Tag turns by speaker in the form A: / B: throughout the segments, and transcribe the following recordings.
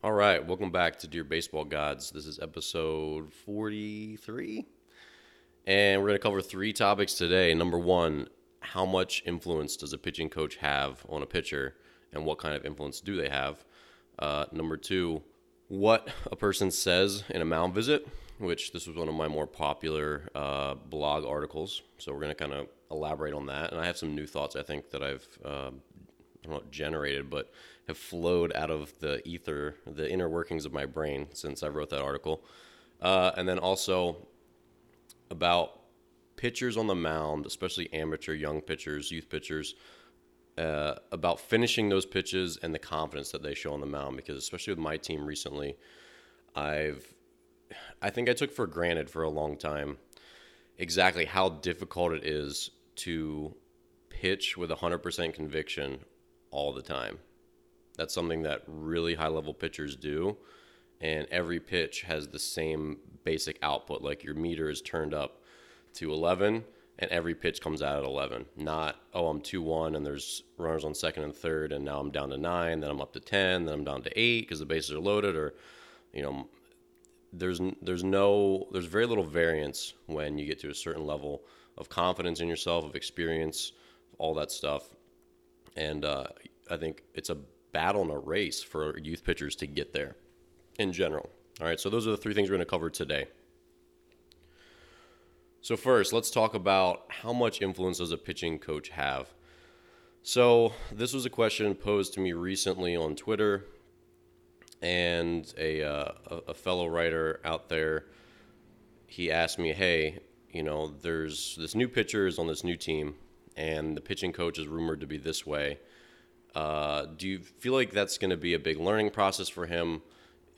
A: All right, welcome back to Dear Baseball Gods. This is episode 43. And we're going to cover three topics today. Number one, how much influence does a pitching coach have on a pitcher, and what kind of influence do they have? Uh, number two, what a person says in a mound visit, which this was one of my more popular uh, blog articles. So we're going to kind of elaborate on that. And I have some new thoughts I think that I've uh, Don't generated, but have flowed out of the ether, the inner workings of my brain since I wrote that article. Uh, and then also about pitchers on the mound, especially amateur young pitchers, youth pitchers, uh, about finishing those pitches and the confidence that they show on the mound. Because especially with my team recently, I've I think I took for granted for a long time exactly how difficult it is to pitch with 100% conviction all the time. That's something that really high level pitchers do. And every pitch has the same basic output. Like your meter is turned up to 11, and every pitch comes out at 11. Not, oh, I'm 2 1, and there's runners on second and third, and now I'm down to 9, then I'm up to 10, then I'm down to 8 because the bases are loaded, or, you know, there's there's no there's very little variance when you get to a certain level of confidence in yourself, of experience, all that stuff, and uh, I think it's a battle and a race for youth pitchers to get there in general. All right, so those are the three things we're going to cover today. So, first, let's talk about how much influence does a pitching coach have? So, this was a question posed to me recently on Twitter, and a, uh, a fellow writer out there, he asked me, Hey, you know, there's this new pitcher is on this new team, and the pitching coach is rumored to be this way uh, do you feel like that's going to be a big learning process for him?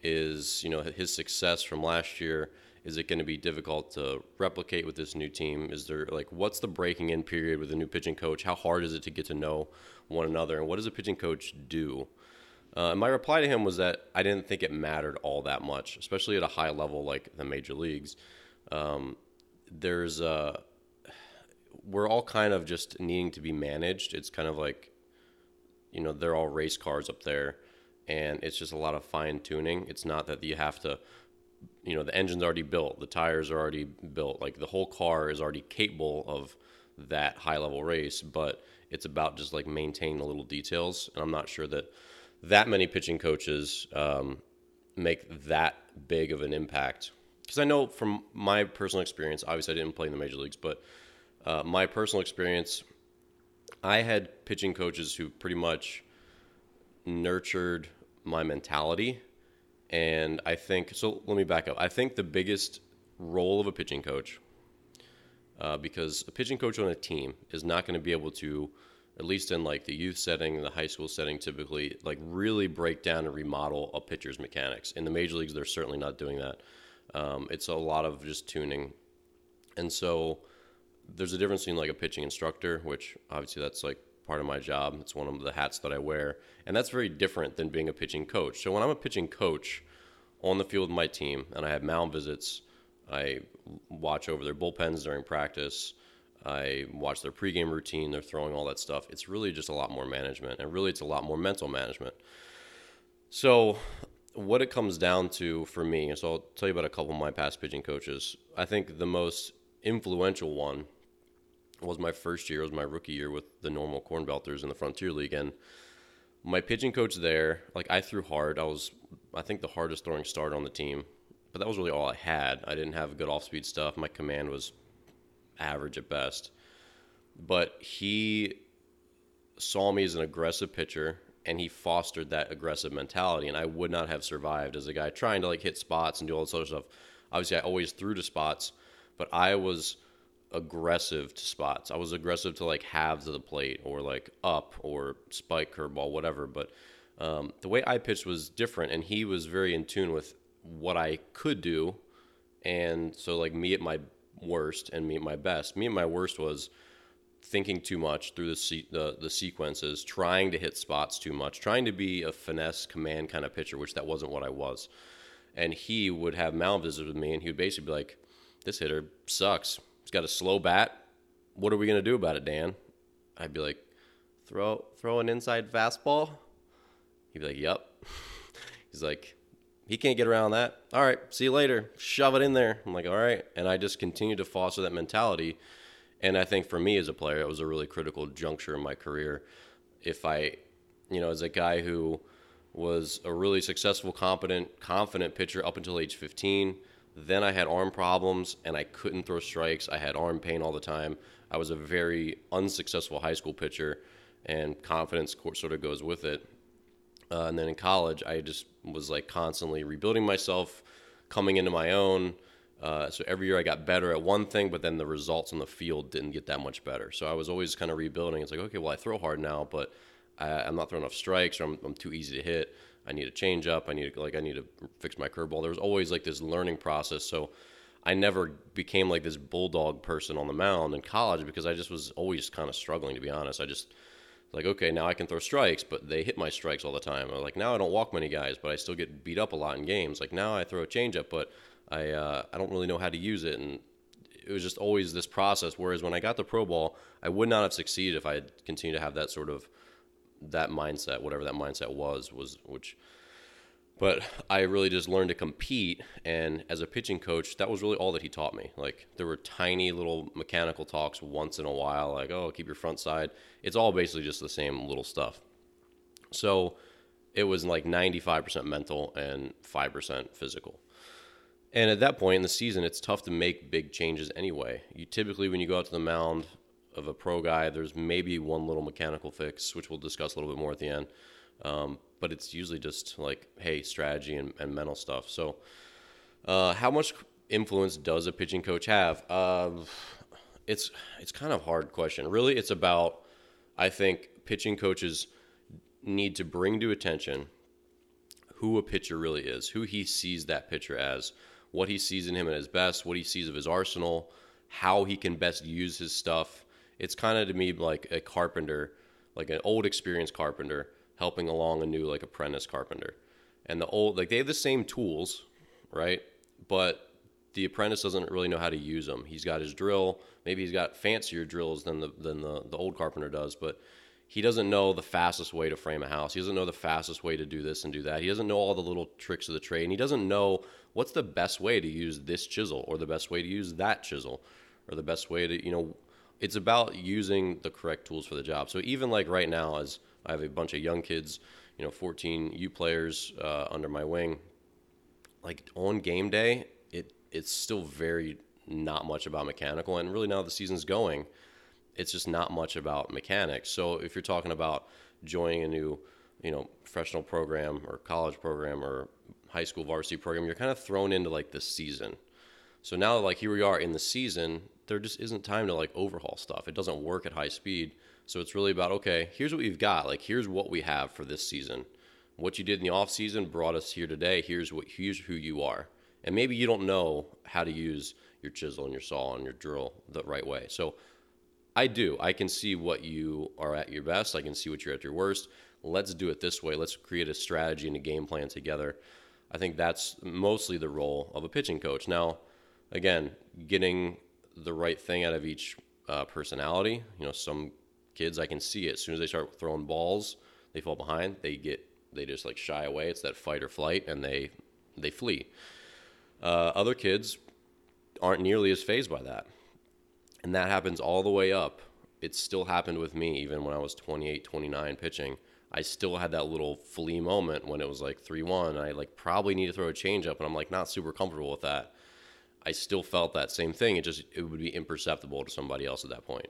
A: Is you know his success from last year? Is it going to be difficult to replicate with this new team? Is there like what's the breaking in period with a new pitching coach? How hard is it to get to know one another? And what does a pitching coach do? Uh, my reply to him was that I didn't think it mattered all that much, especially at a high level like the major leagues. Um, there's uh, we're all kind of just needing to be managed. It's kind of like you know they're all race cars up there and it's just a lot of fine tuning it's not that you have to you know the engine's already built the tires are already built like the whole car is already capable of that high level race but it's about just like maintaining the little details and i'm not sure that that many pitching coaches um, make that big of an impact because i know from my personal experience obviously i didn't play in the major leagues but uh, my personal experience I had pitching coaches who pretty much nurtured my mentality. And I think, so let me back up. I think the biggest role of a pitching coach, uh, because a pitching coach on a team is not going to be able to, at least in like the youth setting, the high school setting, typically, like really break down and remodel a pitcher's mechanics. In the major leagues, they're certainly not doing that. Um, it's a lot of just tuning. And so, there's a difference between like a pitching instructor, which obviously that's like part of my job. It's one of the hats that I wear, and that's very different than being a pitching coach. So when I'm a pitching coach on the field with my team, and I have mound visits, I watch over their bullpens during practice. I watch their pregame routine, they're throwing all that stuff. It's really just a lot more management, and really it's a lot more mental management. So, what it comes down to for me, so I'll tell you about a couple of my past pitching coaches. I think the most influential one was my first year, it was my rookie year with the Normal CornBelters in the Frontier League. And my pitching coach there, like I threw hard. I was, I think, the hardest throwing starter on the team, but that was really all I had. I didn't have good off speed stuff. My command was average at best. But he saw me as an aggressive pitcher and he fostered that aggressive mentality. And I would not have survived as a guy trying to like hit spots and do all this other stuff. Obviously, I always threw to spots, but I was aggressive to spots. I was aggressive to like halves of the plate or like up or spike curveball, whatever. But um, the way I pitched was different, and he was very in tune with what I could do. And so, like me at my worst and me at my best. Me at my worst was thinking too much through the, se- the the sequences, trying to hit spots too much, trying to be a finesse command kind of pitcher, which that wasn't what I was. And he would have mound visits with me, and he would basically be like, "This hitter sucks He's got a slow bat. What are we gonna do about it, Dan? I'd be like, throw throw an inside fastball. He'd be like, Yep. He's like, he can't get around that. All right, see you later. Shove it in there. I'm like, all right. And I just continue to foster that mentality. And I think for me as a player, it was a really critical juncture in my career. If I, you know, as a guy who was a really successful, competent, confident pitcher up until age 15, then I had arm problems and I couldn't throw strikes. I had arm pain all the time. I was a very unsuccessful high school pitcher, and confidence sort of goes with it. Uh, and then in college, I just was like constantly rebuilding myself, coming into my own. Uh, so every year I got better at one thing, but then the results on the field didn't get that much better. So I was always kind of rebuilding. It's like, okay, well, I throw hard now, but I, am not throwing enough strikes, or I'm, I'm, too easy to hit. I need a change up. I need to, like I need to fix my curveball. There was always like this learning process. So I never became like this bulldog person on the mound in college because I just was always kind of struggling to be honest. I just like okay now I can throw strikes, but they hit my strikes all the time. Or like now I don't walk many guys, but I still get beat up a lot in games. Like now I throw a changeup, but I uh, I don't really know how to use it, and it was just always this process. Whereas when I got the pro ball, I would not have succeeded if I had continued to have that sort of that mindset, whatever that mindset was, was which. But I really just learned to compete, and as a pitching coach, that was really all that he taught me. Like there were tiny little mechanical talks once in a while, like oh, keep your front side. It's all basically just the same little stuff. So it was like 95% mental and 5% physical. And at that point in the season, it's tough to make big changes anyway. You typically, when you go out to the mound, of a pro guy, there's maybe one little mechanical fix, which we'll discuss a little bit more at the end. Um, but it's usually just like, hey, strategy and, and mental stuff. So, uh, how much influence does a pitching coach have? Uh, it's it's kind of hard question. Really, it's about I think pitching coaches need to bring to attention who a pitcher really is, who he sees that pitcher as, what he sees in him at his best, what he sees of his arsenal, how he can best use his stuff, it's kind of to me like a carpenter, like an old experienced carpenter helping along a new like apprentice carpenter. And the old like they have the same tools, right? But the apprentice doesn't really know how to use them. He's got his drill, maybe he's got fancier drills than the than the, the old carpenter does, but he doesn't know the fastest way to frame a house. He doesn't know the fastest way to do this and do that. He doesn't know all the little tricks of the trade, and he doesn't know what's the best way to use this chisel or the best way to use that chisel or the best way to, you know, it's about using the correct tools for the job. So even like right now, as I have a bunch of young kids, you know, 14 U players uh, under my wing, like on game day, it it's still very not much about mechanical, and really now the season's going, it's just not much about mechanics. So if you're talking about joining a new, you know, professional program or college program or high school varsity program, you're kind of thrown into like the season. So now, like here we are in the season, there just isn't time to like overhaul stuff. It doesn't work at high speed. So it's really about okay, here's what we've got. Like here's what we have for this season. What you did in the off season brought us here today. Here's what here's who you are. And maybe you don't know how to use your chisel and your saw and your drill the right way. So I do. I can see what you are at your best. I can see what you're at your worst. Let's do it this way. Let's create a strategy and a game plan together. I think that's mostly the role of a pitching coach. Now, again, getting the right thing out of each uh, personality. You know, some kids I can see it as soon as they start throwing balls, they fall behind. They get they just like shy away. It's that fight or flight, and they they flee. Uh, other kids aren't nearly as phased by that, and that happens all the way up. It still happened with me even when I was 28, 29 pitching. I still had that little flee moment when it was like 3 1. I like probably need to throw a changeup, and I'm like not super comfortable with that. I still felt that same thing. It just it would be imperceptible to somebody else at that point.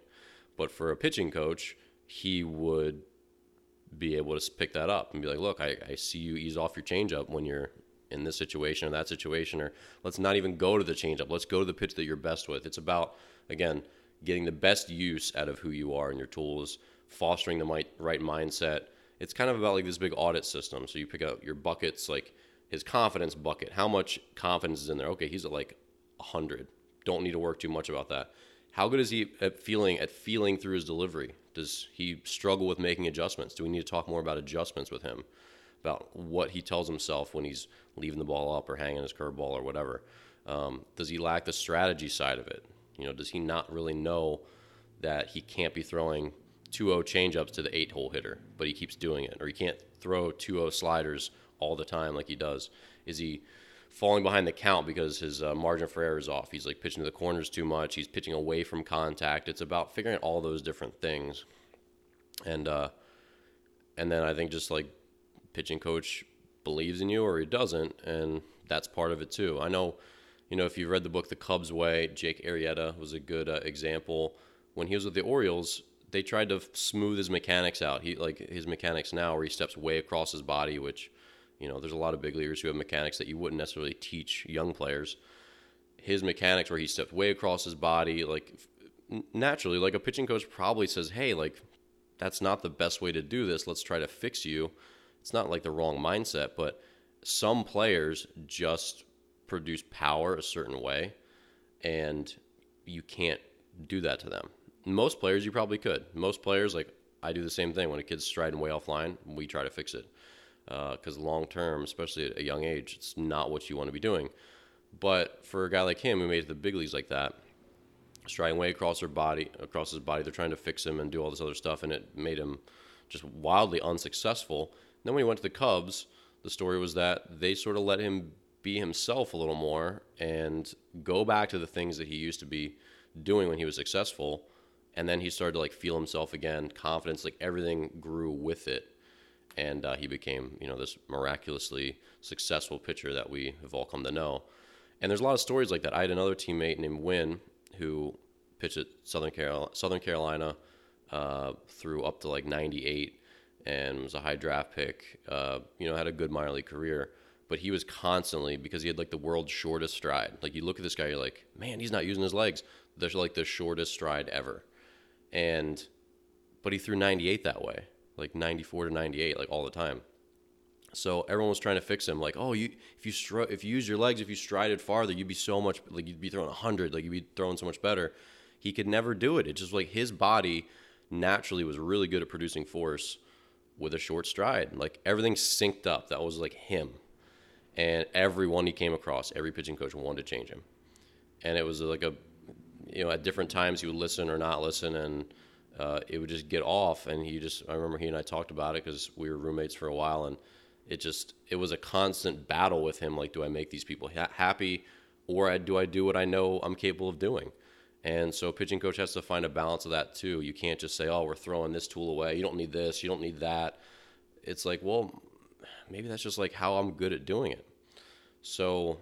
A: But for a pitching coach, he would be able to pick that up and be like, "Look, I, I see you ease off your changeup when you're in this situation or that situation, or let's not even go to the changeup. Let's go to the pitch that you're best with." It's about again getting the best use out of who you are and your tools, fostering the right mindset. It's kind of about like this big audit system. So you pick out your buckets, like his confidence bucket. How much confidence is in there? Okay, he's at like 100. Don't need to work too much about that. How good is he at feeling at feeling through his delivery? Does he struggle with making adjustments? Do we need to talk more about adjustments with him? About what he tells himself when he's leaving the ball up or hanging his curveball or whatever. Um, does he lack the strategy side of it? You know, does he not really know that he can't be throwing 2-0 changeups to the eight-hole hitter, but he keeps doing it, or he can't throw 2-0 sliders all the time like he does? Is he falling behind the count because his uh, margin for error is off? He's like pitching to the corners too much. He's pitching away from contact. It's about figuring out all those different things, and uh, and then I think just like pitching coach believes in you or he doesn't, and that's part of it too. I know, you know, if you've read the book The Cubs Way, Jake Arrieta was a good uh, example. When he was with the Orioles, they tried to smooth his mechanics out. He like his mechanics now, where he steps way across his body, which you know, there's a lot of big leaguers who have mechanics that you wouldn't necessarily teach young players. His mechanics, where he steps way across his body, like naturally, like a pitching coach probably says, "Hey, like that's not the best way to do this. Let's try to fix you." It's not like the wrong mindset, but some players just produce power a certain way, and you can't do that to them. Most players, you probably could. Most players, like I do the same thing. When a kid's striding way offline, we try to fix it because uh, long term, especially at a young age, it's not what you want to be doing. But for a guy like him who made the big leagues like that, striding way across her body, across his body, they're trying to fix him and do all this other stuff, and it made him just wildly unsuccessful. then when he went to the Cubs, the story was that they sort of let him be himself a little more and go back to the things that he used to be doing when he was successful and then he started to like feel himself again confidence like everything grew with it and uh, he became you know this miraculously successful pitcher that we have all come to know and there's a lot of stories like that i had another teammate named win who pitched at southern carolina, southern carolina uh, through up to like 98 and was a high draft pick. Uh, you know, had a good minor league career, but he was constantly because he had like the world's shortest stride. Like you look at this guy, you're like, man, he's not using his legs. There's like the shortest stride ever, and but he threw 98 that way, like 94 to 98, like all the time. So everyone was trying to fix him, like, oh, you if you str- if you use your legs, if you strided farther, you'd be so much like you'd be throwing 100, like you'd be throwing so much better. He could never do it. It's just like his body naturally was really good at producing force with a short stride. Like everything synced up. That was like him. And everyone he came across, every pitching coach wanted to change him. And it was like a, you know, at different times he would listen or not listen, and uh, it would just get off. And he just, I remember he and I talked about it because we were roommates for a while, and it just, it was a constant battle with him. Like, do I make these people ha- happy, or do I do what I know I'm capable of doing? And so pitching coach has to find a balance of that too. You can't just say, "Oh, we're throwing this tool away. You don't need this. You don't need that." It's like, well, maybe that's just like how I'm good at doing it. So,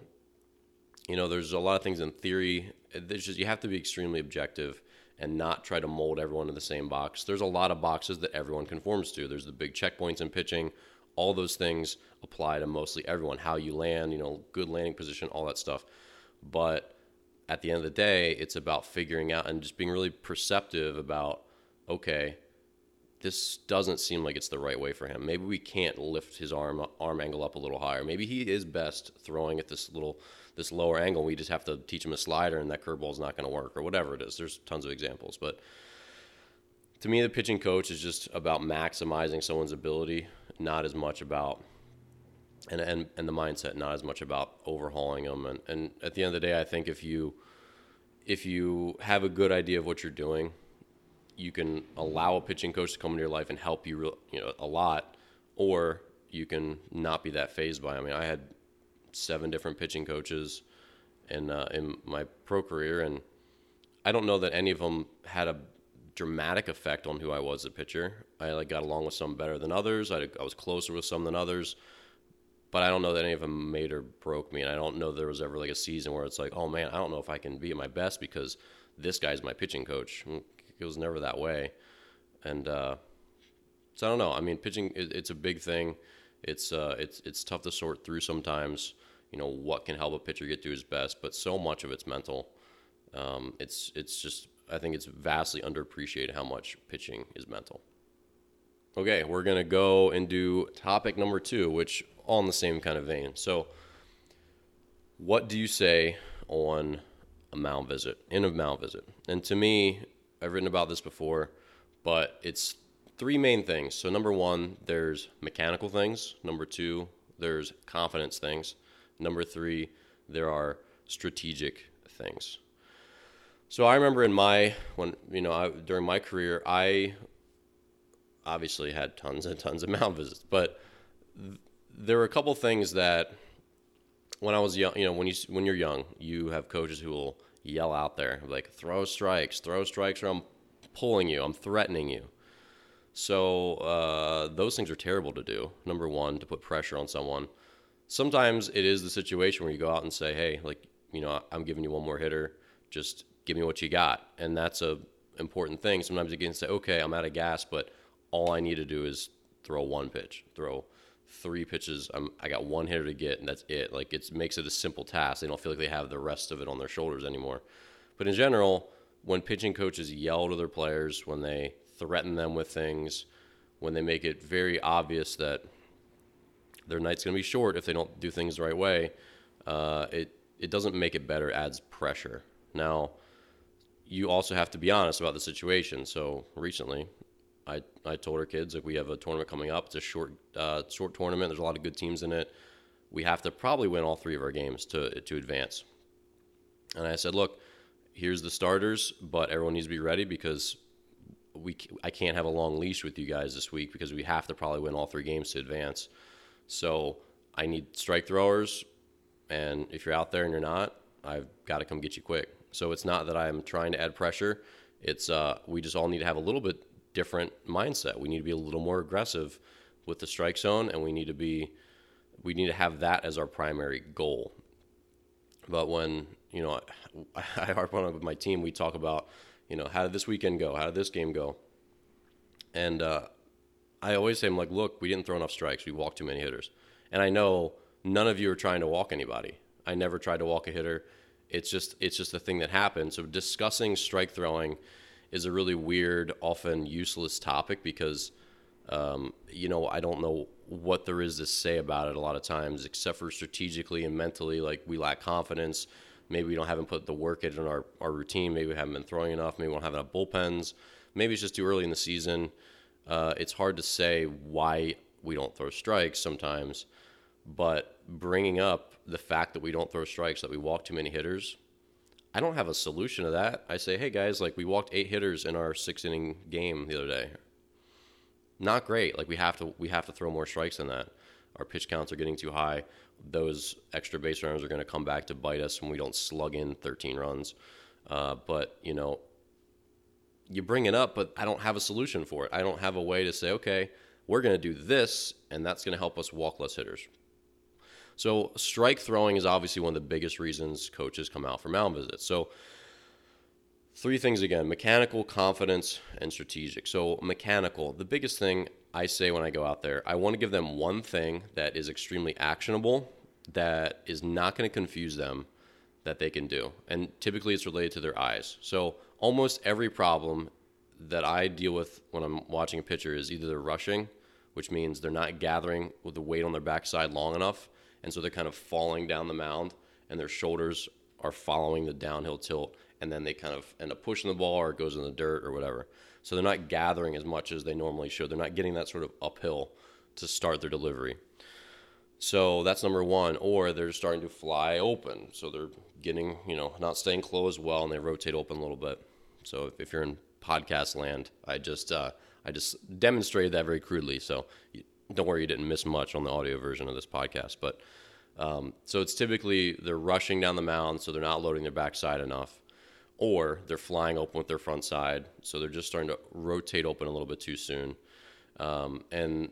A: you know, there's a lot of things in theory. There's just you have to be extremely objective and not try to mold everyone in the same box. There's a lot of boxes that everyone conforms to. There's the big checkpoints in pitching. All those things apply to mostly everyone. How you land, you know, good landing position, all that stuff. But at the end of the day, it's about figuring out and just being really perceptive about, okay, this doesn't seem like it's the right way for him. Maybe we can't lift his arm arm angle up a little higher. Maybe he is best throwing at this little this lower angle. We just have to teach him a slider, and that curveball is not going to work, or whatever it is. There's tons of examples, but to me, the pitching coach is just about maximizing someone's ability, not as much about and and and the mindset, not as much about overhauling them. And and at the end of the day, I think if you if you have a good idea of what you're doing, you can allow a pitching coach to come into your life and help you, you know, a lot, or you can not be that phased by. I mean, I had seven different pitching coaches in uh, in my pro career, and I don't know that any of them had a dramatic effect on who I was as a pitcher. I like got along with some better than others. I, I was closer with some than others but I don't know that any of them made or broke me. And I don't know there was ever like a season where it's like, oh man, I don't know if I can be at my best because this guy's my pitching coach. Mm, it was never that way. And uh, so I don't know. I mean, pitching it, it's a big thing. It's uh, it's it's tough to sort through sometimes. You know what can help a pitcher get to his best, but so much of it's mental. Um, it's it's just I think it's vastly underappreciated how much pitching is mental. Okay, we're gonna go and do topic number two, which all in the same kind of vein. So, what do you say on a mound visit, in a mound visit? And to me, I've written about this before, but it's three main things. So, number one, there's mechanical things. Number two, there's confidence things. Number three, there are strategic things. So I remember in my when you know I, during my career, I obviously had tons and tons of mound visits, but there were a couple things that when I was young, you know, when you when you're young, you have coaches who will yell out there like throw strikes, throw strikes, or I'm pulling you, I'm threatening you. So uh, those things are terrible to do. Number one, to put pressure on someone. Sometimes it is the situation where you go out and say, "Hey, like you know, I'm giving you one more hitter. Just give me what you got," and that's a important thing. Sometimes you can say, "Okay, I'm out of gas, but all I need to do is throw one pitch, throw." three pitches. I'm, I got one hitter to get, and that's it. Like it makes it a simple task. They don't feel like they have the rest of it on their shoulders anymore. But in general, when pitching coaches yell to their players, when they threaten them with things, when they make it very obvious that their night's going to be short if they don't do things the right way, uh, it it doesn't make it better. Adds pressure. Now, you also have to be honest about the situation. So recently, I, I told our kids like we have a tournament coming up. It's a short uh, short tournament. There's a lot of good teams in it. We have to probably win all three of our games to to advance. And I said, look, here's the starters, but everyone needs to be ready because we I can't have a long leash with you guys this week because we have to probably win all three games to advance. So I need strike throwers, and if you're out there and you're not, I've got to come get you quick. So it's not that I'm trying to add pressure. It's uh, we just all need to have a little bit different mindset. We need to be a little more aggressive with the strike zone, and we need to be we need to have that as our primary goal. But when you know, I, I harp on it with my team. We talk about, you know, how did this weekend go? How did this game go? And uh, I always say, I'm like, look, we didn't throw enough strikes. We walked too many hitters. And I know none of you are trying to walk anybody. I never tried to walk a hitter. It's just it's just a thing that happens. So discussing strike throwing is a really weird, often useless topic because, um, you know, I don't know what there is to say about it a lot of times, except for strategically and mentally, like we lack confidence maybe we don't haven't put the work in our, our routine. Maybe we haven't been throwing enough. Maybe we don't have enough bullpens. Maybe it's just too early in the season. Uh, it's hard to say why we don't throw strikes sometimes, but bringing up the fact that we don't throw strikes, that we walk too many hitters, I don't have a solution to that. I say, hey guys, like we walked eight hitters in our six inning game the other day. Not great. Like we have to we have to throw more strikes than that. Our pitch counts are getting too high those extra base runners are going to come back to bite us when we don't slug in 13 runs. Uh, but you know, you bring it up, but I don't have a solution for it. I don't have a way to say, okay, we're going to do this, and that's going to help us walk less hitters. So strike throwing is obviously one of the biggest reasons coaches come out for mound visits. So three things again: mechanical, confidence, and strategic. So mechanical, the biggest thing I say when I go out there, I want to give them one thing that is extremely actionable, that is not going to confuse them, that they can do. And typically it's related to their eyes. So almost every problem that I deal with when I'm watching a pitcher is either they're rushing, which means they're not gathering with the weight on their backside long enough. And so they're kind of falling down the mound and their shoulders are following the downhill tilt. And then they kind of end up pushing the ball or it goes in the dirt or whatever. So they're not gathering as much as they normally should. They're not getting that sort of uphill to start their delivery. So that's number one. Or they're starting to fly open. So they're getting, you know, not staying closed well and they rotate open a little bit. So if you're in podcast land, I just, uh, I just demonstrated that very crudely. So don't worry, you didn't miss much on the audio version of this podcast. But um, so it's typically they're rushing down the mound, so they're not loading their backside enough or they're flying open with their front side, so they're just starting to rotate open a little bit too soon. Um, and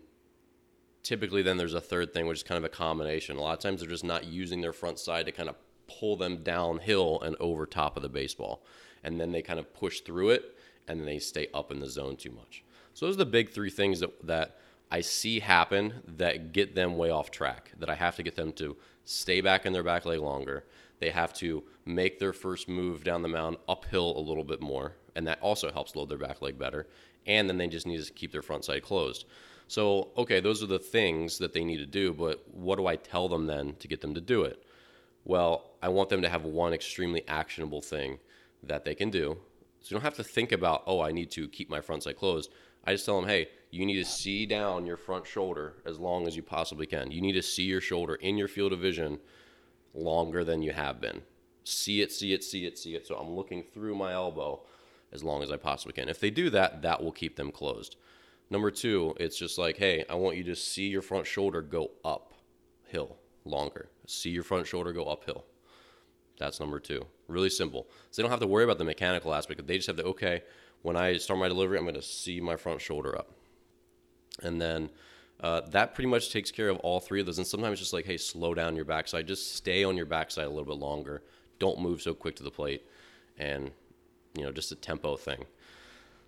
A: typically, then there's a third thing, which is kind of a combination. A lot of times, they're just not using their front side to kind of pull them downhill and over top of the baseball, and then they kind of push through it, and then they stay up in the zone too much. So those are the big three things that that I see happen that get them way off track. That I have to get them to stay back in their back leg longer they have to make their first move down the mound uphill a little bit more, and that also helps load their back leg better. And then they just need to keep their front side closed. So, okay, those are the things that they need to do, but what do I tell them then to get them to do it? Well, I want them to have one extremely actionable thing that they can do. So you don't have to think about, oh, I need to keep my front side closed. I just tell them, hey, you need to see down your front shoulder as long as you possibly can. You need to see your shoulder in your field of vision longer than you have been. See it, see it, see it, see it. So I'm looking through my elbow as long as I possibly can. If they do that, that will keep them closed. Number two, it's just like, hey, I want you to see your front shoulder go up. uphill longer. See your front shoulder go uphill. That's number two. Really simple. So they don't have to worry about the mechanical aspect. They just have to, okay, when I start my delivery, I'm going to see my front shoulder up. And then uh, that pretty much takes care of all three of those. And sometimes just like, hey, slow down your backside. Just stay on your backside a little bit longer. Don't move so quick to the plate. And, you know, just a tempo thing.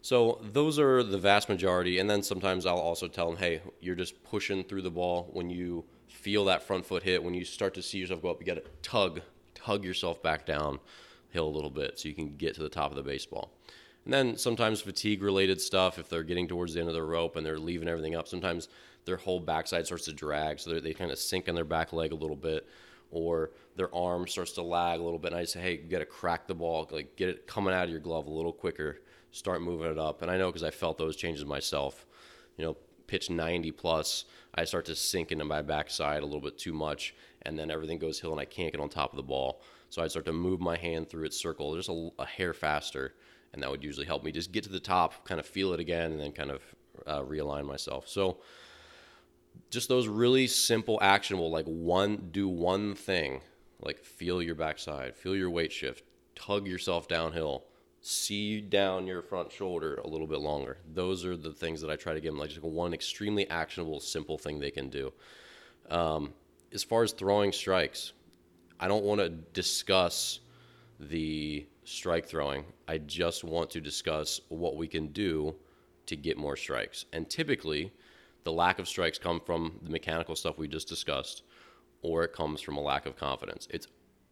A: So those are the vast majority. And then sometimes I'll also tell them, hey, you're just pushing through the ball. When you feel that front foot hit, when you start to see yourself go up, you got to tug, tug yourself back down hill a little bit so you can get to the top of the baseball. And then sometimes fatigue related stuff, if they're getting towards the end of the rope and they're leaving everything up, sometimes their whole backside starts to drag. So they kind of sink in their back leg a little bit or their arm starts to lag a little bit. And I say, hey, you got to crack the ball, like get it coming out of your glove a little quicker start moving it up. And I know because I felt those changes myself. You know, pitch 90 plus, I start to sink into my backside a little bit too much, and then everything goes hill and I can't get on top of the ball. So I'd start to move my hand through its circle just a, a hair faster, and that would usually help me just get to the top, kind of feel it again, and then kind of uh, realign myself. So just those really simple, actionable, like one, do one thing, like feel your backside, feel your weight shift, tug yourself downhill see down your front shoulder a little bit longer. Those are the things that I try to give them, like just one extremely actionable, simple thing they can do. Um, as far as throwing strikes, I don't want to discuss the strike throwing. I just want to discuss what we can do to get more strikes. And typically, the lack of strikes come from the mechanical stuff we just discussed, or it comes from a lack of confidence. It's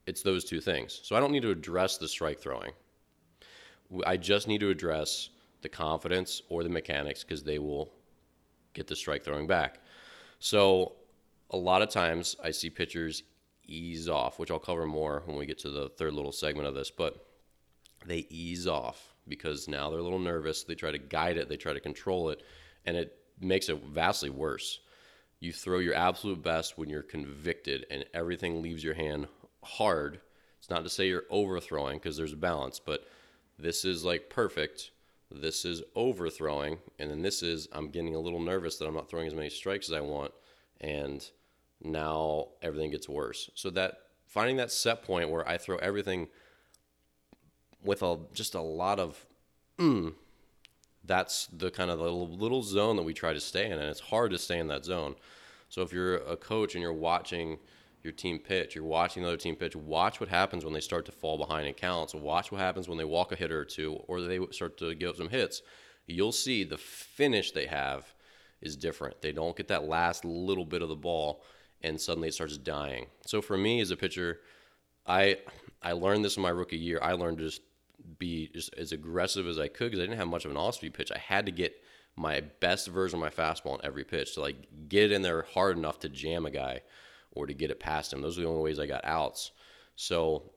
A: it's those two things. So I don't need to address the strike throwing. I just need to address the confidence or the mechanics because they will get the strike throwing back. So a lot of times I see pitchers ease off, which I'll cover more when we get to the third little segment of this, but they ease off because now they're a little nervous. They try to guide it, they try to control it, and it makes it vastly worse. You throw your absolute best when you're convicted and everything leaves your hand hard. It's not to say you're overthrowing because there's a balance, but this is like perfect. This is overthrowing. And then this is, I'm getting a little nervous that I'm not throwing as many strikes as I want. And now everything gets worse. So that finding that set point where I throw everything with a just a lot of mm, that's the kind of the little zone that we try to stay in and it's hard to stay in that zone so if you're a coach and you're watching your team pitch. You're watching the other team pitch. Watch what happens when they start to fall behind in counts. Watch what happens when they walk a hitter or two, or they start to give up some hits. You'll see the finish they have is different. They don't get that last little bit of the ball, and suddenly it starts dying. So for me as a pitcher, I I learned this in my rookie year. I learned to just be just as aggressive as I could because I didn't have much of an off-speed pitch. I had to get my best version of my fastball in every pitch to like get in there hard enough to jam a guy or to get it past him. Those are the only ways I got outs. So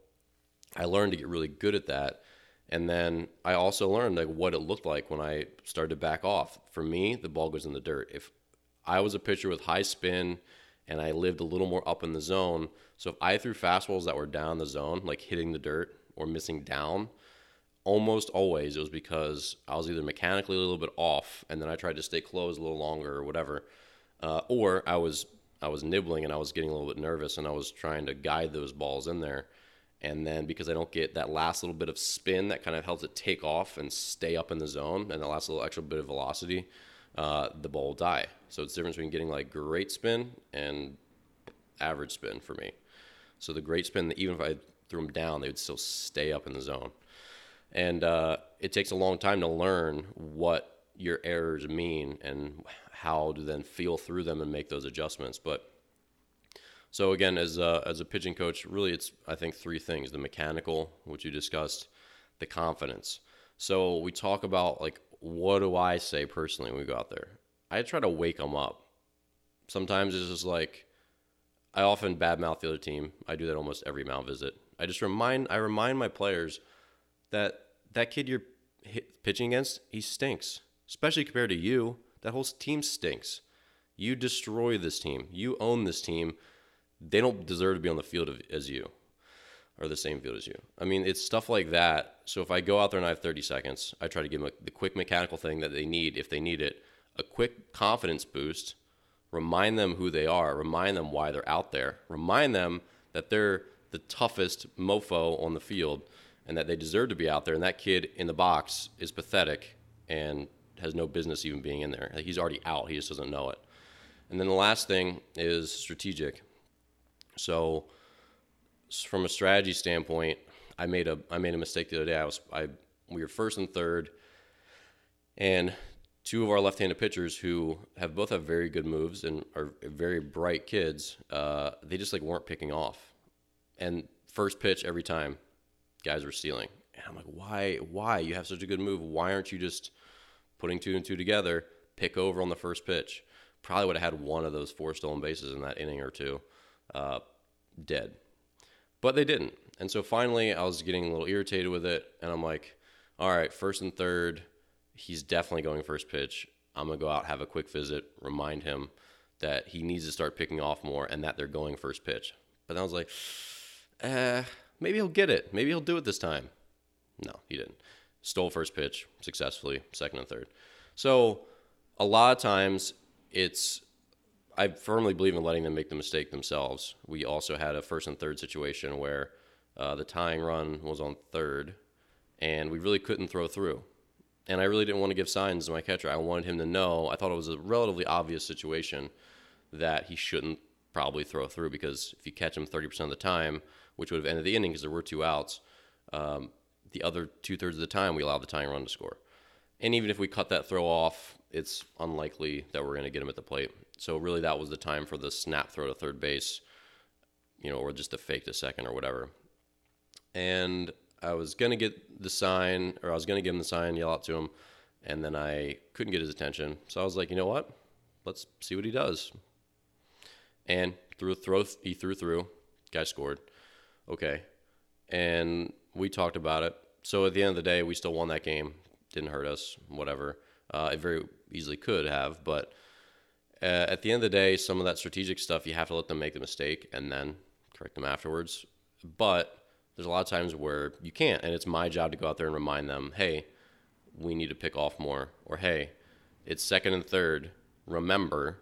A: I learned to get really good at that. And then I also learned like what it looked like when I started to back off. For me, the ball goes in the dirt. If I was a pitcher with high spin and I lived a little more up in the zone, so if I threw fastballs that were down the zone, like hitting the dirt or missing down, almost always it was because I was either mechanically a little bit off and then I tried to stay close a little longer or whatever, uh, or I was I was nibbling and I was getting a little bit nervous and I was trying to guide those balls in there. And then because I don't get that last little bit of spin that kind of helps it take off and stay up in the zone and the last little extra bit of velocity, uh, the ball will die. So it's the difference between getting like great spin and average spin for me. So the great spin, even if I threw them down, they would still stay up in the zone. And uh, it takes a long time to learn what your errors mean and how to then feel through them and make those adjustments. But so again, as a, as a pitching coach, really it's I think three things: the mechanical, which you discussed, the confidence. So we talk about like what do I say personally when we go out there? I try to wake them up. Sometimes it's just like I often badmouth the other team. I do that almost every mound visit. I just remind I remind my players that that kid you're pitching against, he stinks, especially compared to you. That whole team stinks. You destroy this team. You own this team. They don't deserve to be on the field as you or the same field as you. I mean, it's stuff like that. So if I go out there and I have 30 seconds, I try to give them the quick mechanical thing that they need if they need it, a quick confidence boost, Remind them who they are. Remind them why they're out there. Remind them that they're the toughest mofo on the field and that they deserve to be out there. And that kid in the box is pathetic and has no business even being in there. He's already out. He just doesn't know it. And then the last thing is strategic. So, from a strategy standpoint, I made a I made a mistake the other day. I was I we were first and third, and two of our left-handed pitchers who have both have very good moves and are very bright kids. Uh, they just like weren't picking off, and first pitch every time, guys were stealing. And I'm like, why? Why you have such a good move? Why aren't you just putting two and two together? Pick over on the first pitch. Probably would have had one of those four stolen bases in that inning or two, uh, dead. But they didn't. And so finally, I was getting a little irritated with it, and I'm like, all right, first and third, he's definitely going first pitch. I'm gonna go out, have a quick visit, remind him that he needs to start picking off more, and that they're going first pitch. But I was like, eh, maybe he'll get it. Maybe he'll do it this time. No, he didn't. Stole first pitch successfully, second and third. So a lot of times it's I firmly believe in letting them make the mistake themselves. We also had a first and third situation where uh, the tying run was on third, and we really couldn't throw through. And I really didn't want to give signs to my catcher. I wanted him to know. I thought it was a relatively obvious situation that he shouldn't probably throw through because if you catch him 30% of the time, which would have ended the inning because there were two outs, um, the other two thirds of the time we allowed the tying run to score. And even if we cut that throw off, it's unlikely that we're going to get him at the plate. So really, that was the time for the snap throw to third base, you know, or just a fake to second or whatever and I was gonna get the sign, or I was gonna give him the sign, yell out to him, and then I couldn't get his attention. So I was like, you know what? Let's see what he does. And threw throw he threw through, guy scored. Okay, and we talked about it. So at the end of the day, we still won that game. Didn't hurt us, whatever. Uh, it very easily could have, but uh, at the end of the day, some of that strategic stuff you have to let them make the mistake and then correct them afterwards. But there's a lot of times where you can't, and it's my job to go out there and remind them, hey, we need to pick off more, or hey, it's second and third. Remember,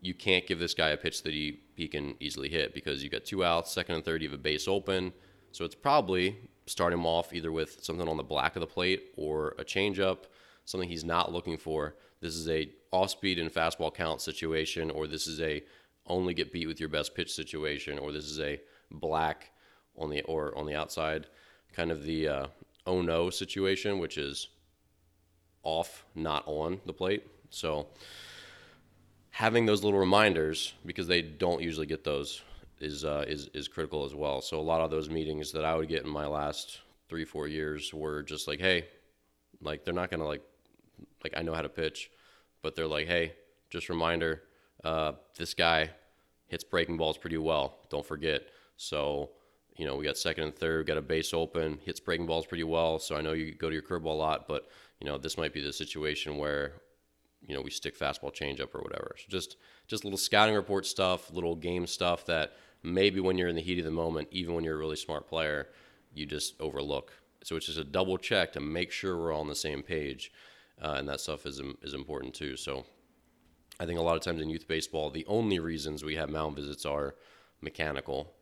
A: you can't give this guy a pitch that he, he can easily hit because you got two outs, second and third, you have a base open. So it's probably start him off either with something on the black of the plate or a changeup, something he's not looking for. This is a off speed and fastball count situation, or this is a only get beat with your best pitch situation, or this is a black on the or on the outside, kind of the uh, oh no situation, which is off, not on the plate. So having those little reminders because they don't usually get those is uh, is is critical as well. So a lot of those meetings that I would get in my last three four years were just like, hey, like they're not gonna like like I know how to pitch, but they're like, hey, just reminder, uh, this guy hits breaking balls pretty well. Don't forget. So you know, we got second and third, got a base open, hits breaking balls pretty well. So I know you go to your curveball a lot, but you know, this might be the situation where, you know, we stick fastball changeup or whatever. So just just little scouting report stuff, little game stuff that maybe when you're in the heat of the moment, even when you're a really smart player, you just overlook. So it's just a double check to make sure we're all on the same page, uh, and that stuff is is important too. So I think a lot of times in youth baseball, the only reasons we have mound visits are mechanical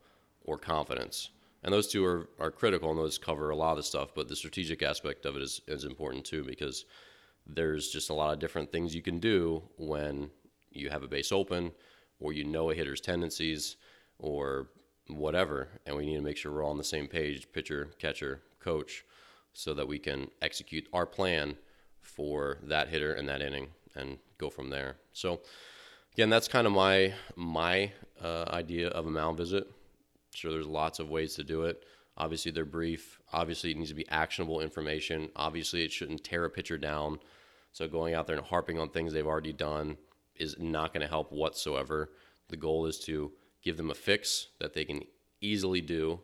A: or confidence. And those two are, are critical and those cover a lot of the stuff, but the strategic aspect of it is, is important too because there's just a lot of different things you can do when you have a base open or you know a hitter's tendencies or whatever. And we need to make sure we're all on the same page pitcher, catcher, coach so that we can execute our plan for that hitter and that inning and go from there. So, again, that's kind of my my uh, idea of a mound visit. Sure, there's lots of ways to do it. Obviously, they're brief. Obviously, it needs to be actionable information. Obviously, it shouldn't tear a pitcher down. So, going out there and harping on things they've already done is not going to help whatsoever. The goal is to give them a fix that they can easily do.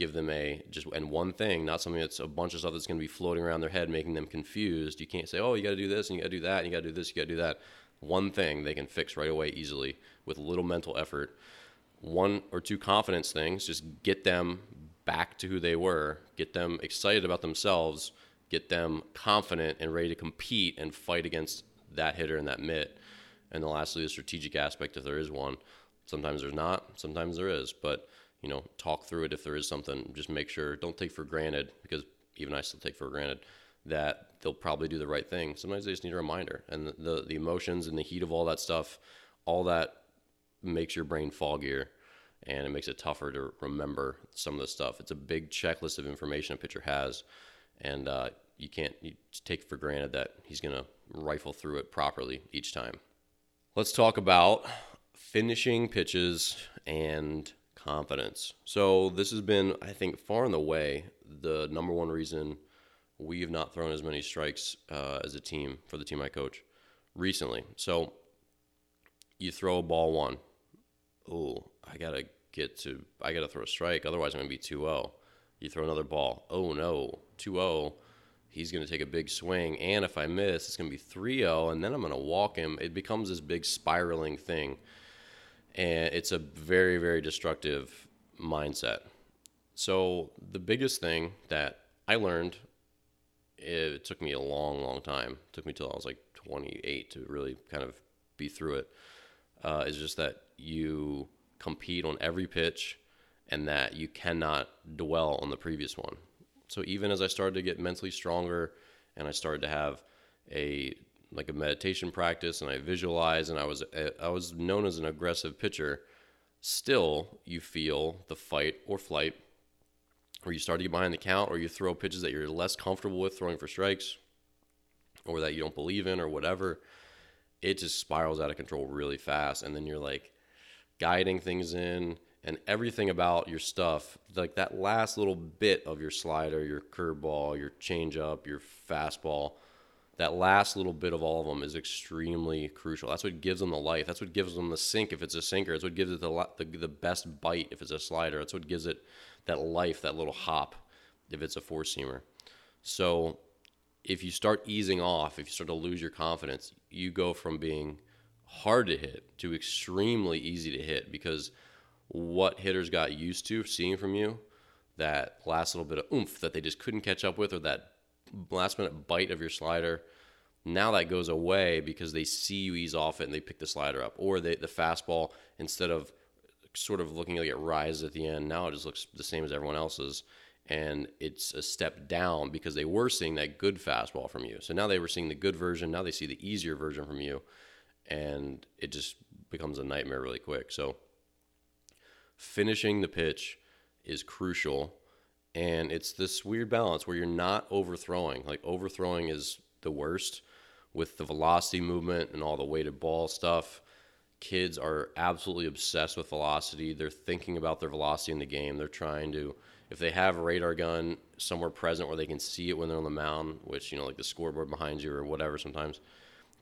A: Give them a just and one thing, not something that's a bunch of stuff that's going to be floating around their head, making them confused. You can't say, "Oh, you got to do this and you got to do that and you got to do this, you got to do that." One thing they can fix right away easily with little mental effort one or two confidence things, just get them back to who they were, get them excited about themselves, get them confident and ready to compete and fight against that hitter and that mitt. And then lastly, the strategic aspect, if there is one. Sometimes there's not, sometimes there is. But, you know, talk through it if there is something. Just make sure, don't take for granted, because even I still take for granted that they'll probably do the right thing. Sometimes they just need a reminder. And the, the, the emotions and the heat of all that stuff, all that makes your brain foggier and it makes it tougher to remember some of the stuff. It's a big checklist of information a pitcher has, and uh, you can't you take for granted that he's going to rifle through it properly each time. Let's talk about finishing pitches and confidence. So this has been, I think, far and away the number one reason we have not thrown as many strikes uh, as a team for the team I coach recently. So you throw a ball one. Oh, I gotta get to. I gotta throw a strike. Otherwise, I'm gonna be 2-0. You throw another ball. Oh no, 2-0. He's gonna take a big swing, and if I miss, it's gonna be 3-0, and then I'm gonna walk him. It becomes this big spiraling thing, and it's a very, very destructive mindset. So the biggest thing that I learned it took me a long, long time. It took me till I was like 28 to really kind of be through it. Uh, is just that you compete on every pitch and that you cannot dwell on the previous one. So even as I started to get mentally stronger and I started to have a like a meditation practice and I visualize and I was I was known as an aggressive pitcher, still you feel the fight or flight or you start to get behind the count, or you throw pitches that you're less comfortable with throwing for strikes, or that you don't believe in, or whatever, it just spirals out of control really fast. And then you're like guiding things in, and everything about your stuff, like that last little bit of your slider, your curveball, your changeup, your fastball, that last little bit of all of them is extremely crucial. That's what gives them the life. That's what gives them the sink if it's a sinker. It's what gives it the, the, the best bite if it's a slider. That's what gives it that life, that little hop, if it's a four seamer. So if you start easing off, if you start to lose your confidence, you go from being hard to hit to extremely easy to hit because what hitters got used to seeing from you, that last little bit of oomph that they just couldn't catch up with, or that last minute bite of your slider, now that goes away because they see you ease off it and they pick the slider up. Or they, the fastball, instead of sort of looking like it rises at the end. Now it just looks the same as everyone else's. And it's a step down because they were seeing that good fastball from you. So now they were seeing the good version. Now they see the easier version from you. And it just becomes a nightmare really quick. So finishing the pitch is crucial. And it's this weird balance where you're not overthrowing. Like overthrowing is the worst with the velocity movement and all the weighted ball stuff kids are absolutely obsessed with velocity. They're thinking about their velocity in the game. They're trying to, if they have a radar gun somewhere present where they can see it when they're on the mound, which, you know, like the scoreboard behind you or whatever sometimes,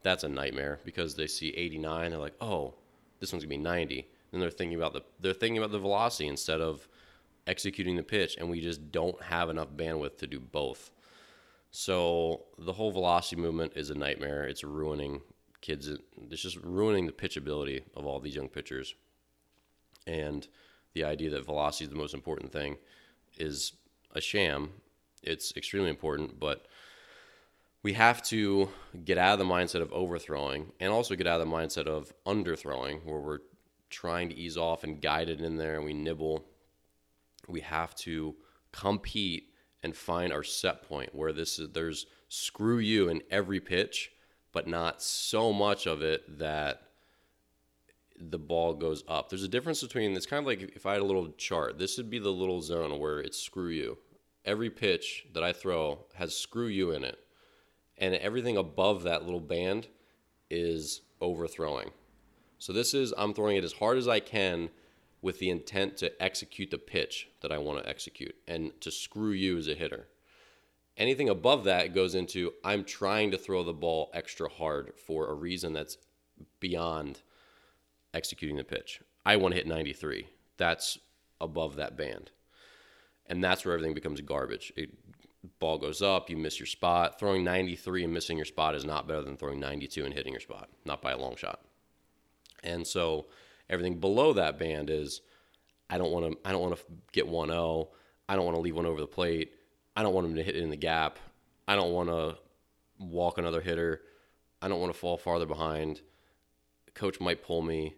A: that's a nightmare because they see 89. They're like, oh, this one's going to be 90. Then they're thinking about the, they're thinking about the velocity instead of executing the pitch. And we just don't have enough bandwidth to do both. So the whole velocity movement is a nightmare. It's ruining kids. It's just ruining the pitchability of all these young pitchers. And the idea that velocity is the most important thing is a sham. It's extremely important, but we have to get out of the mindset of overthrowing and also get out of the mindset of underthrowing, where we're trying to ease off and guide it in there and we nibble. We have to compete and find our set point where this is there's screw you in every pitch but not so much of it that the ball goes up. There's a difference between it's kind of like if I had a little chart, this would be the little zone where it's screw you. Every pitch that I throw has screw you in it. And everything above that little band is overthrowing. So this is I'm throwing it as hard as I can with the intent to execute the pitch that I want to execute and to screw you as a hitter. Anything above that goes into I'm trying to throw the ball extra hard for a reason that's beyond executing the pitch. I want to hit 93. That's above that band. And that's where everything becomes garbage. It, ball goes up, you miss your spot. Throwing 93 and missing your spot is not better than throwing 92 and hitting your spot, not by a long shot. And so everything below that band is I don't want to I don't want to get 1-0. I don't want to leave one over the plate. I don't want him to hit it in the gap. I don't want to walk another hitter. I don't want to fall farther behind. coach might pull me.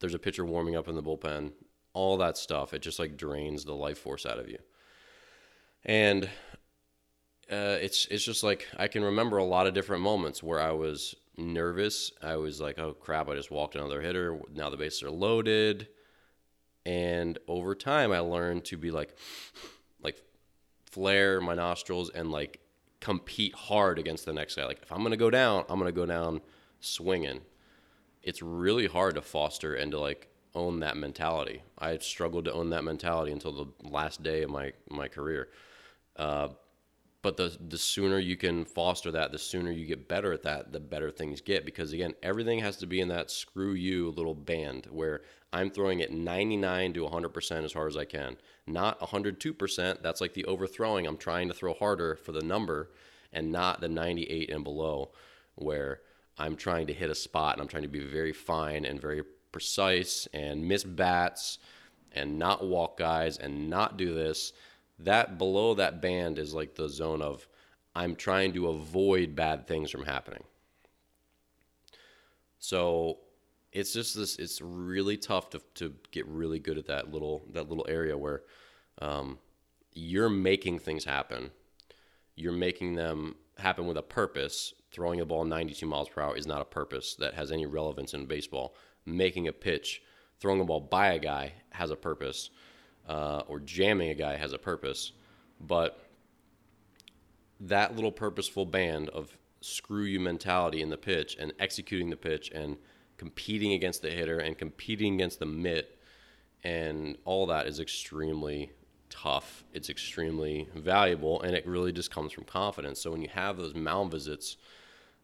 A: There's a pitcher warming up in the bullpen. All that stuff. It just like drains the life force out of you. And uh, it's it's just like I can remember a lot of different moments where I was nervous. I was like, "Oh crap! I just walked another hitter. Now the bases are loaded." And over time, I learned to be like, like, flare my nostrils and like compete hard against the next guy. Like if I'm gonna go down, I'm gonna go down swinging. It's really hard to foster and to like own that mentality. I struggled to own that mentality until the last day of my my career. Uh, but the the sooner you can foster that, the sooner you get better at that, the better things get. Because again, everything has to be in that screw you little band where I'm throwing it 99 to 100% as hard as I can. Not 102%. That's like the overthrowing. I'm trying to throw harder for the number, and not the 98 and below, where I'm trying to hit a spot and I'm trying to be very fine and very precise and miss bats and not walk guys and not do this that below that band is like the zone of I'm trying to avoid bad things from happening. So it's just this it's really tough to, to get really good at that little that little area where um, you're making things happen. You're making them happen with a purpose. Throwing a ball 92 miles per hour is not a purpose that has any relevance in baseball. Making a pitch, throwing a ball by a guy has a purpose uh, or jamming a guy has a purpose, but that little purposeful band of screw you mentality in the pitch and executing the pitch and competing against the hitter and competing against the mitt and all that is extremely tough. It's extremely valuable and it really just comes from confidence. So when you have those mound visits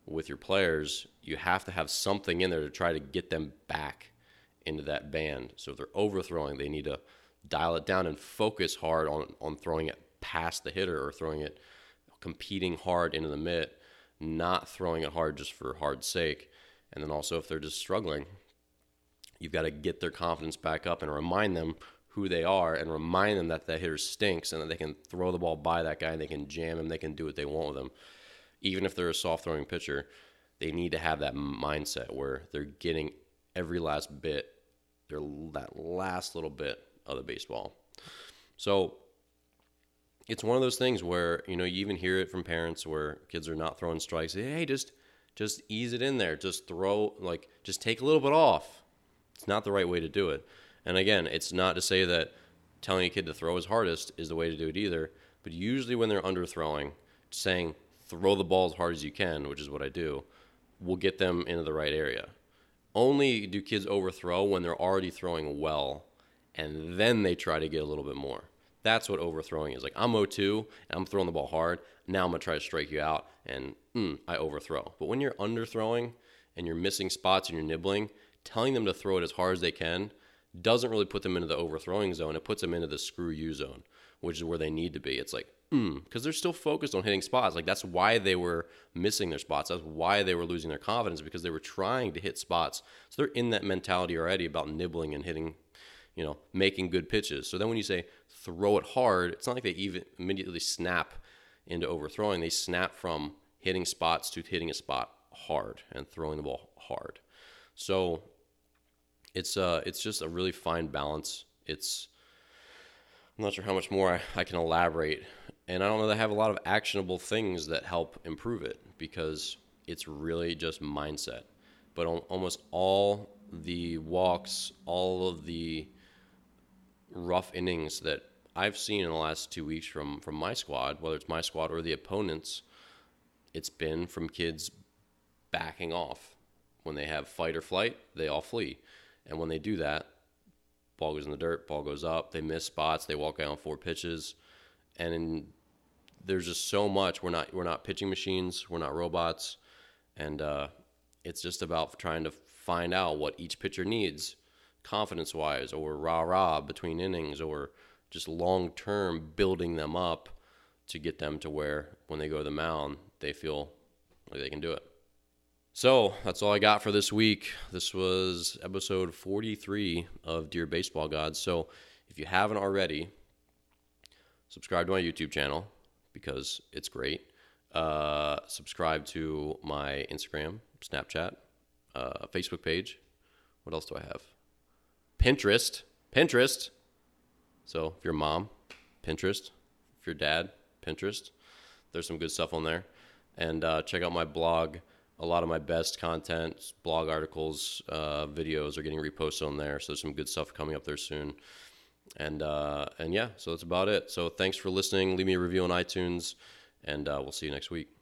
A: with your players, you have to have something in there to try to get them back into that band. So if they're overthrowing, they need to dial it down and focus hard on, on throwing it past the hitter or throwing it competing hard into the mitt, not throwing it hard just for hard's sake. And then also if they're just struggling, you've got to get their confidence back up and remind them who they are and remind them that that hitter stinks and that they can throw the ball by that guy and they can jam him, they can do what they want with him. Even if they're a soft throwing pitcher, they need to have that mindset where they're getting every last bit, their that last little bit of the baseball. So it's one of those things where you know you even hear it from parents where kids are not throwing strikes. Hey, just just ease it in there. Just throw like just take a little bit off. It's not the right way to do it. And again, it's not to say that telling a kid to throw his hardest is the way to do it either. But usually when they're underthrowing, saying throw the ball as hard as you can, which is what I do, will get them into the right area. Only do kids overthrow when they're already throwing well and then they try to get a little bit more. That's what overthrowing is. Like I'm 0-2 and I'm throwing the ball hard. Now I'm gonna try to strike you out, and mm, I overthrow. But when you're underthrowing and you're missing spots and you're nibbling, telling them to throw it as hard as they can doesn't really put them into the overthrowing zone. It puts them into the screw you zone, which is where they need to be. It's like, because mm, they're still focused on hitting spots. Like that's why they were missing their spots. That's why they were losing their confidence because they were trying to hit spots. So they're in that mentality already about nibbling and hitting you know, making good pitches. So then when you say throw it hard, it's not like they even immediately snap into overthrowing. They snap from hitting spots to hitting a spot hard and throwing the ball hard. So it's uh it's just a really fine balance. It's I'm not sure how much more I, I can elaborate. And I don't know that I have a lot of actionable things that help improve it because it's really just mindset. But almost all the walks, all of the rough innings that I've seen in the last two weeks from from my squad, whether it's my squad or the opponents, it's been from kids backing off. When they have fight or flight, they all flee, and when they do that, ball goes in the dirt, ball goes up, they miss spots, they walk down four pitches, and in, there's just so much. We're not we're not pitching machines, we're not robots, and uh, it's just about trying to find out what each pitcher needs confidence wise or rah rah between innings or just long term building them up to get them to where when they go to the mound, they feel like they can do it. So that's all I got for this week. This was episode 43 of Dear Baseball Gods. So if you haven't already, subscribe to my YouTube channel because it's great. Uh, subscribe to my Instagram, Snapchat, uh, Facebook page. What else do I have? Pinterest. Pinterest. So if you're mom, Pinterest. If you're dad, Pinterest. There's some good stuff on there. And uh, check out my blog. A lot of my best content, blog articles, uh, videos are getting reposted on there. So there's some good stuff coming up there soon. And uh, and yeah, so that's about it. So thanks for listening. Leave me a review on iTunes, and uh, we'll see you next week.